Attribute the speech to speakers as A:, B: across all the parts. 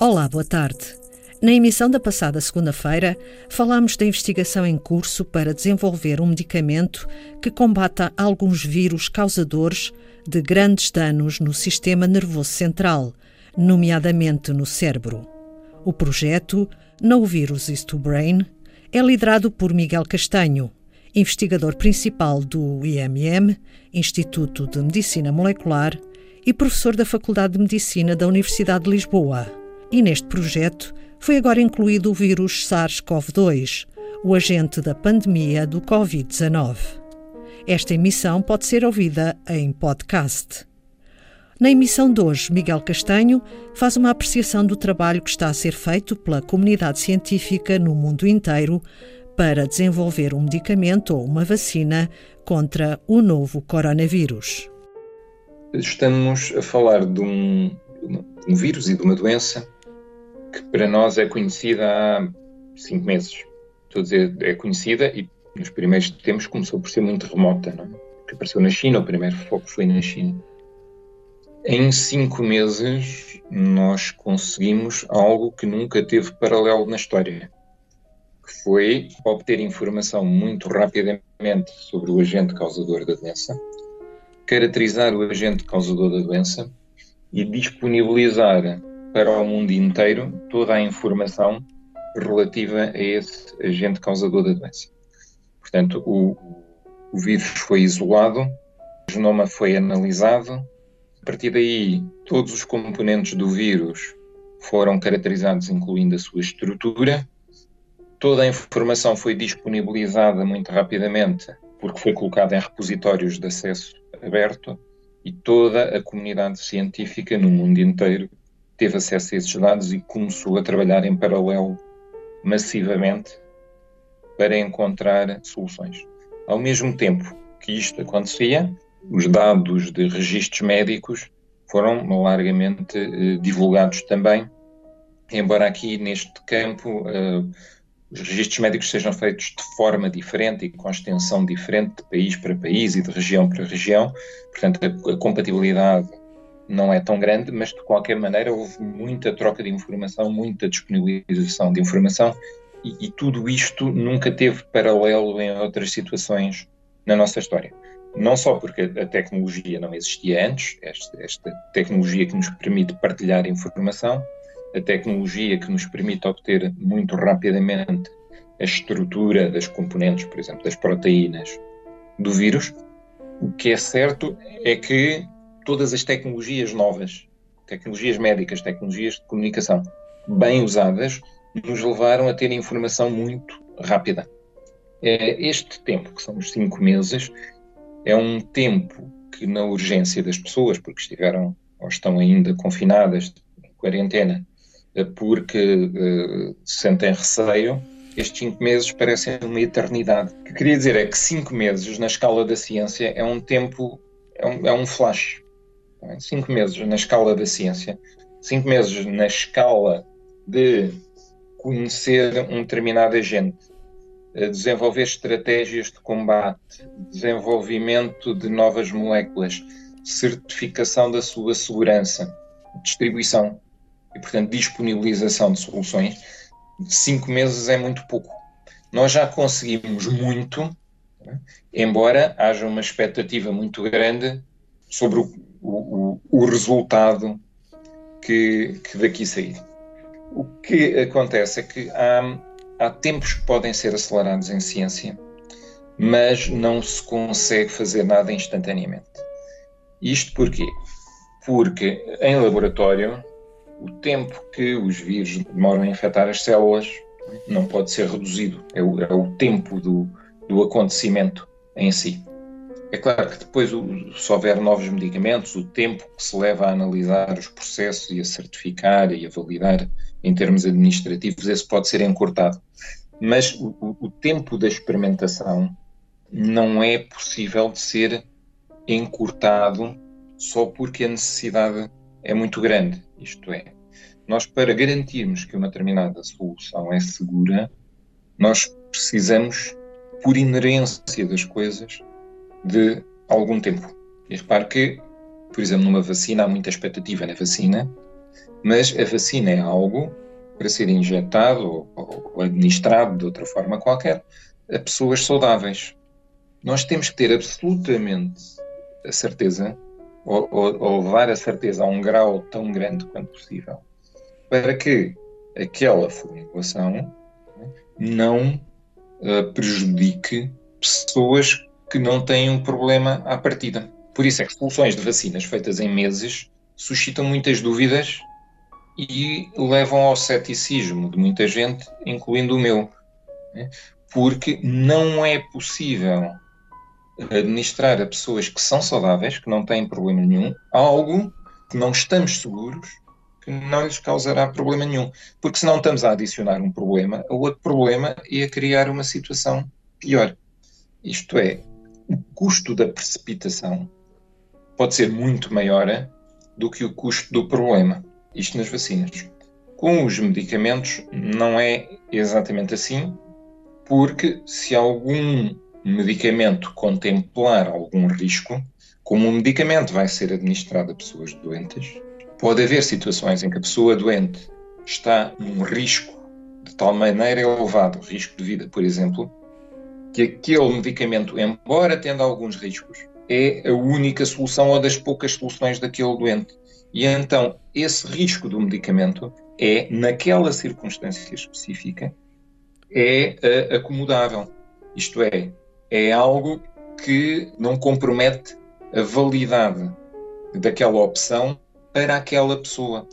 A: Olá, boa tarde. Na emissão da passada segunda-feira, falámos da investigação em curso para desenvolver um medicamento que combata alguns vírus causadores de grandes danos no sistema nervoso central, nomeadamente no cérebro. O projeto No Virus is to Brain é liderado por Miguel Castanho, investigador principal do IMM, Instituto de Medicina Molecular, e professor da Faculdade de Medicina da Universidade de Lisboa. E neste projeto foi agora incluído o vírus SARS-CoV-2, o agente da pandemia do Covid-19. Esta emissão pode ser ouvida em podcast. Na emissão de hoje, Miguel Castanho faz uma apreciação do trabalho que está a ser feito pela comunidade científica no mundo inteiro para desenvolver um medicamento ou uma vacina contra o novo coronavírus.
B: Estamos a falar de um, um vírus e de uma doença que para nós é conhecida há cinco meses. Estou a dizer, é conhecida e nos primeiros tempos começou por ser muito remota, não é? Que apareceu na China, o primeiro foco foi na China. Em cinco meses, nós conseguimos algo que nunca teve paralelo na história, que foi obter informação muito rapidamente sobre o agente causador da doença, caracterizar o agente causador da doença e disponibilizar para o mundo inteiro toda a informação relativa a esse agente causador da doença. Portanto, o, o vírus foi isolado, o genoma foi analisado, a partir daí todos os componentes do vírus foram caracterizados, incluindo a sua estrutura. Toda a informação foi disponibilizada muito rapidamente, porque foi colocada em repositórios de acesso aberto, e toda a comunidade científica no mundo inteiro teve acesso a esses dados e começou a trabalhar em paralelo massivamente para encontrar soluções. Ao mesmo tempo que isto acontecia, os dados de registros médicos foram largamente eh, divulgados também, embora aqui neste campo eh, os registros médicos sejam feitos de forma diferente e com extensão diferente de país para país e de região para região, portanto a, a compatibilidade não é tão grande, mas de qualquer maneira houve muita troca de informação, muita disponibilização de informação e, e, tudo isto nunca teve paralelo em outras situações na nossa história. Não só porque a tecnologia não existia antes, esta, esta tecnologia que nos permite partilhar informação, a tecnologia que nos permite obter muito rapidamente a estrutura das componentes, por exemplo, das proteínas do vírus. O que é certo é que todas as tecnologias novas, tecnologias médicas, tecnologias de comunicação, bem usadas, nos levaram a ter informação muito rápida. É, este tempo, que são os cinco meses, é um tempo que, na urgência das pessoas, porque estiveram ou estão ainda confinadas em quarentena, eh, porque uh, sentem receio, estes cinco meses parecem uma eternidade. O que queria dizer é que cinco meses, na escala da ciência, é um tempo, é um, é um flash. Cinco meses na escala da ciência, cinco meses na escala de conhecer um determinado agente, desenvolver estratégias de combate, desenvolvimento de novas moléculas, certificação da sua segurança, distribuição e, portanto, disponibilização de soluções. Cinco meses é muito pouco. Nós já conseguimos muito, né? embora haja uma expectativa muito grande sobre o o, o, resultado que, que daqui sair. O que acontece é que há, há tempos que podem ser acelerados em ciência, mas não se consegue fazer nada instantaneamente. Isto porquê? Porque em laboratório, o tempo que os vírus demoram a infectar as células não pode ser reduzido, é o, é o tempo do, do acontecimento em si. É claro que depois, se houver novos medicamentos, o tempo que se leva a analisar os processos e a certificar e a validar em termos administrativos, esse pode ser encurtado. Mas o, o tempo da experimentação não é possível de ser encurtado só porque a necessidade é muito grande. Isto é, nós para garantirmos que uma determinada solução é segura, nós precisamos, por inerência das coisas, de algum tempo. E repare que, por exemplo, numa vacina há muita expectativa na vacina, Mas a vacina é algo para ser injetado ou, ou administrado de outra forma qualquer a pessoas saudáveis. Nós temos que ter absolutamente a certeza, ou, ou, ou levar a certeza a um grau tão grande quanto possível, para que aquela formulação né, não uh, prejudique pessoas que não têm um problema à partida. Por isso é que soluções de vacinas feitas em meses suscitam muitas dúvidas e levam ao ceticismo de muita gente, incluindo o meu. Né? Porque não é possível administrar a pessoas que são saudáveis, que não têm problema nenhum, algo que não estamos seguros que não lhes causará problema nenhum. Porque se não estamos a adicionar um problema a outro problema e a criar uma situação pior. Isto é, o custo da precipitação pode ser muito maior do que o custo do problema. Isto nas vacinas. Com os medicamentos não é exatamente assim, porque se algum medicamento contemplar algum risco, como o medicamento vai ser administrado a pessoas doentes, pode haver situações em que a pessoa doente está num risco de tal maneira elevado, risco de vida, por exemplo, que aquele medicamento, embora tendo alguns riscos, é a única solução ou das poucas soluções daquele doente. E então, esse risco do medicamento é, naquela circunstância específica, é uh, acomodável. Isto é, é algo que não compromete a validade daquela opção para aquela pessoa.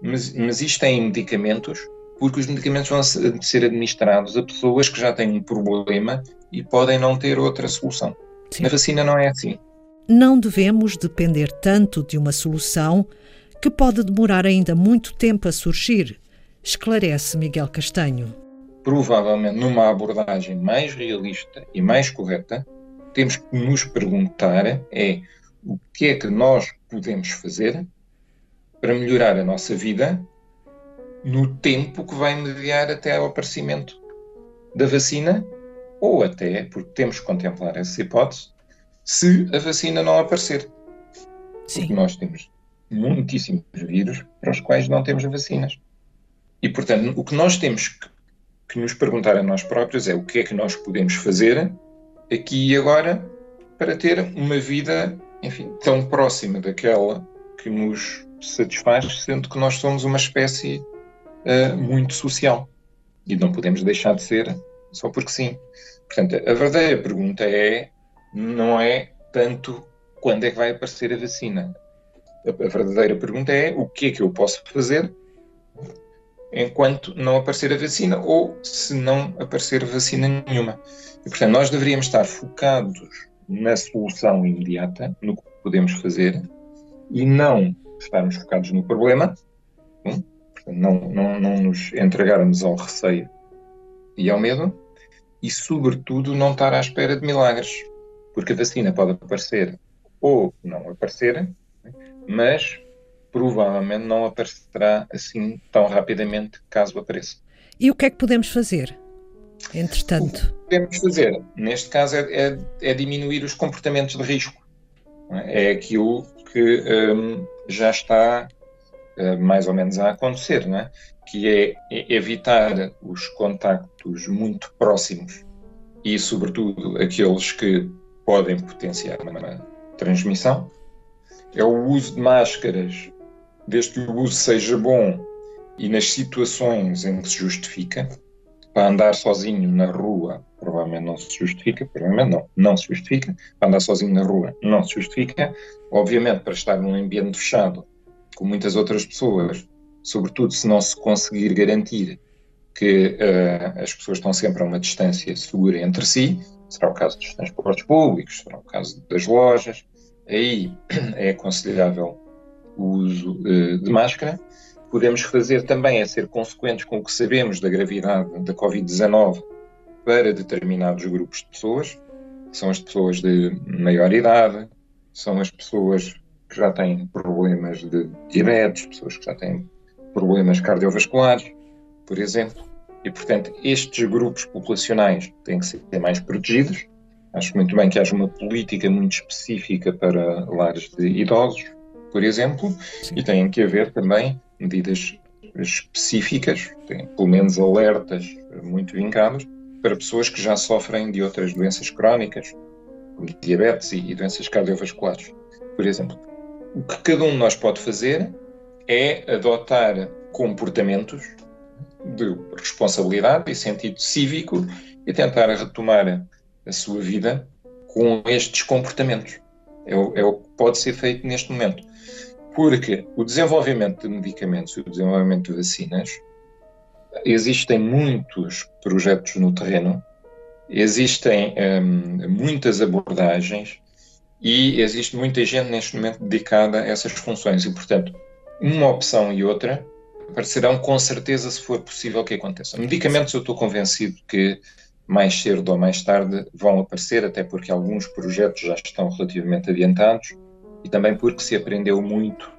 B: Mas, mas isto é em medicamentos, porque os medicamentos vão ser administrados a pessoas que já têm um problema e podem não ter outra solução. Sim. Na vacina não é assim.
A: Não devemos depender tanto de uma solução que pode demorar ainda muito tempo a surgir, esclarece Miguel Castanho
B: provavelmente numa abordagem mais realista e mais correta, temos que nos perguntar é o que é que nós podemos fazer para melhorar a nossa vida no tempo que vai mediar até ao aparecimento da vacina ou até, porque temos que contemplar essa hipótese, se a vacina não aparecer. Sim. Porque nós temos muitíssimos vírus para os quais não temos vacinas. E, portanto, o que nós temos que que nos perguntar a nós próprios é o que é que nós podemos fazer aqui e agora para ter uma vida, enfim, tão próxima daquela que nos satisfaz, sendo que nós somos uma espécie uh, muito social e não podemos deixar de ser só porque sim. Portanto, a verdadeira pergunta é, não é tanto quando é que vai aparecer a vacina. A, verdadeira pergunta é o que é que eu posso fazer enquanto não aparecer a vacina ou se não aparecer vacina nenhuma. E, portanto, nós deveríamos estar focados na solução imediata, no que podemos fazer, e não estarmos focados no problema, hum? Não, não, não nos entregarmos ao receio e ao medo, e, sobretudo, não estar à espera de milagres, porque a vacina pode aparecer ou não aparecer, mas provavelmente não aparecerá assim tão rapidamente caso apareça.
A: E o que é que podemos fazer? Entretanto. O que
B: podemos fazer, neste caso, é, é, é diminuir os comportamentos de risco. É? é aquilo que um, já está mais ou menos a acontecer, é? que é evitar os contactos muito próximos e, sobretudo, aqueles que podem potenciar uma transmissão. É o uso de máscaras desde que o uso seja bom e nas situações em que se justifica, para andar sozinho na rua, provavelmente não se justifica, provavelmente não, não se justifica, para andar sozinho na rua não se justifica, obviamente para estar num ambiente fechado com muitas outras pessoas, sobretudo se não se conseguir garantir que uh, as pessoas estão sempre a uma distância segura entre si, será o caso dos transportes públicos, será o caso das lojas, aí é aconselhável o uso uh, de máscara. Podemos fazer também é ser consequentes com o que sabemos da gravidade da Covid-19 para determinados grupos de pessoas, são as pessoas de maior idade, são as pessoas que já têm problemas de diabetes, pessoas que já têm problemas cardiovasculares, por exemplo. E, portanto, estes grupos populacionais têm que ser mais protegidos. Acho muito bem que haja uma política muito específica para lares de idosos, por exemplo, Sim. e tem que haver também medidas específicas, têm pelo menos alertas muito vincados, para pessoas que já sofrem de outras doenças crónicas, como diabetes e doenças cardiovasculares, por exemplo. O que cada um de nós pode fazer é adotar comportamentos de responsabilidade e sentido cívico e tentar retomar a sua vida com estes comportamentos. É o, é o que pode ser feito neste momento. Porque o desenvolvimento de medicamentos e o desenvolvimento de vacinas, existem muitos projetos no terreno, existem hum, muitas abordagens e existe muita gente neste momento dedicada a essas funções. E, portanto, uma opção e outra aparecerão com certeza se for possível que aconteça. Medicamentos, eu estou convencido que mais cedo ou mais tarde vão aparecer, até porque alguns projetos já estão relativamente adiantados e também porque se aprendeu muito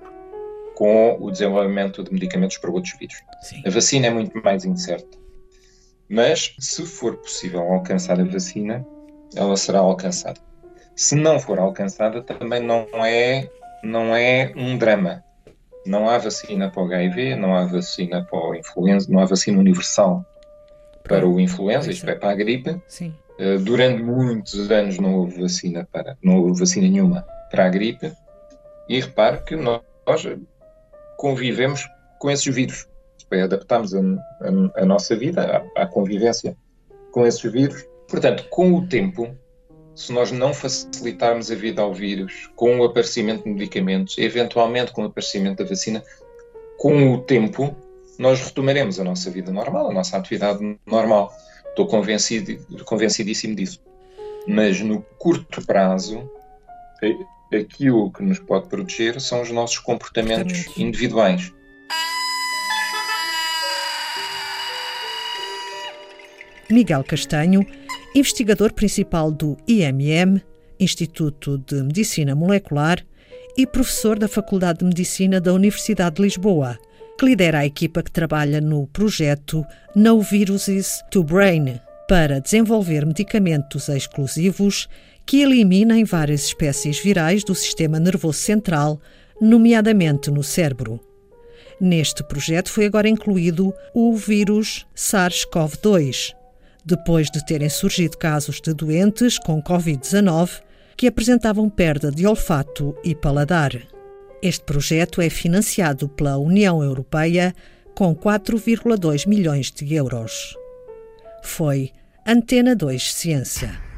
B: com o desenvolvimento de medicamentos para outros vírus. Sim. A vacina é muito mais incerta. Mas, se for possível alcançar a vacina, ela será alcançada. Se não for alcançada, também não é, não é um drama. Não há vacina para o HIV, não há vacina para o influenza, não há vacina universal para o influenza, isto é, para a gripe. Sim. Uh, durante muitos anos não houve vacina para, não houve vacina nenhuma para a gripe. E repare que nós convivemos com esses vírus. É, adaptamos a, a, a nossa vida à, à convivência com esses vírus. Portanto, com o tempo, se nós não facilitarmos a vida ao vírus, com o aparecimento de medicamentos, eventualmente com o aparecimento da vacina, com o tempo, nós retomaremos a nossa vida normal, a nossa atividade normal. Estou convencido, convencidíssimo disso. Mas no curto prazo, aquilo que nos pode proteger são os nossos comportamentos individuais.
A: Miguel Castanho, investigador principal do IMM, Instituto de Medicina Molecular, e professor da Faculdade de Medicina da Universidade de Lisboa que lidera a equipa que trabalha no projeto No Viruses to Brain para desenvolver medicamentos exclusivos que eliminem várias espécies virais do sistema nervoso central, nomeadamente no cérebro. Neste projeto foi agora incluído o vírus SARS-CoV-2, depois de terem surgido casos de doentes com Covid-19 que apresentavam perda de olfato e paladar. Este projeto é financiado pela União Europeia com 4,2 milhões de euros. Foi Antena 2 Ciência.